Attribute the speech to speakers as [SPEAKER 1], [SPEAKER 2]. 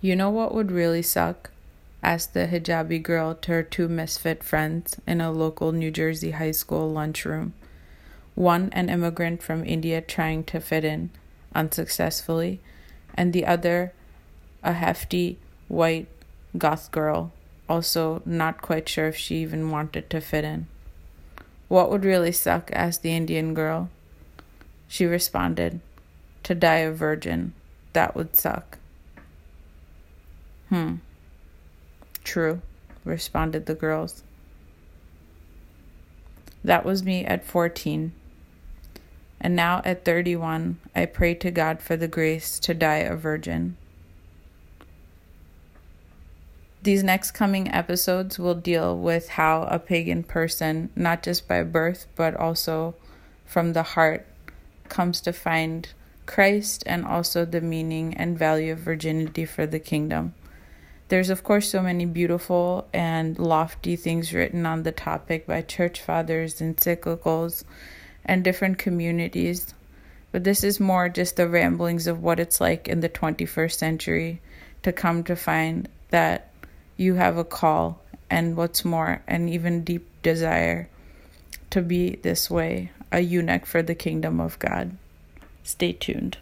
[SPEAKER 1] You know what would really suck? asked the hijabi girl to her two misfit friends in a local New Jersey high school lunchroom. One, an immigrant from India trying to fit in unsuccessfully, and the other, a hefty, white, goth girl, also not quite sure if she even wanted to fit in. What would really suck? asked the Indian girl. She responded, To die a virgin. That would suck. Hmm. True, responded the girls. That was me at 14. And now at 31, I pray to God for the grace to die a virgin. These next coming episodes will deal with how a pagan person, not just by birth, but also from the heart, comes to find Christ and also the meaning and value of virginity for the kingdom. There's, of course, so many beautiful and lofty things written on the topic by church fathers, encyclicals, and different communities. But this is more just the ramblings of what it's like in the 21st century to come to find that you have a call and what's more, an even deep desire to be this way, a eunuch for the kingdom of God. Stay tuned.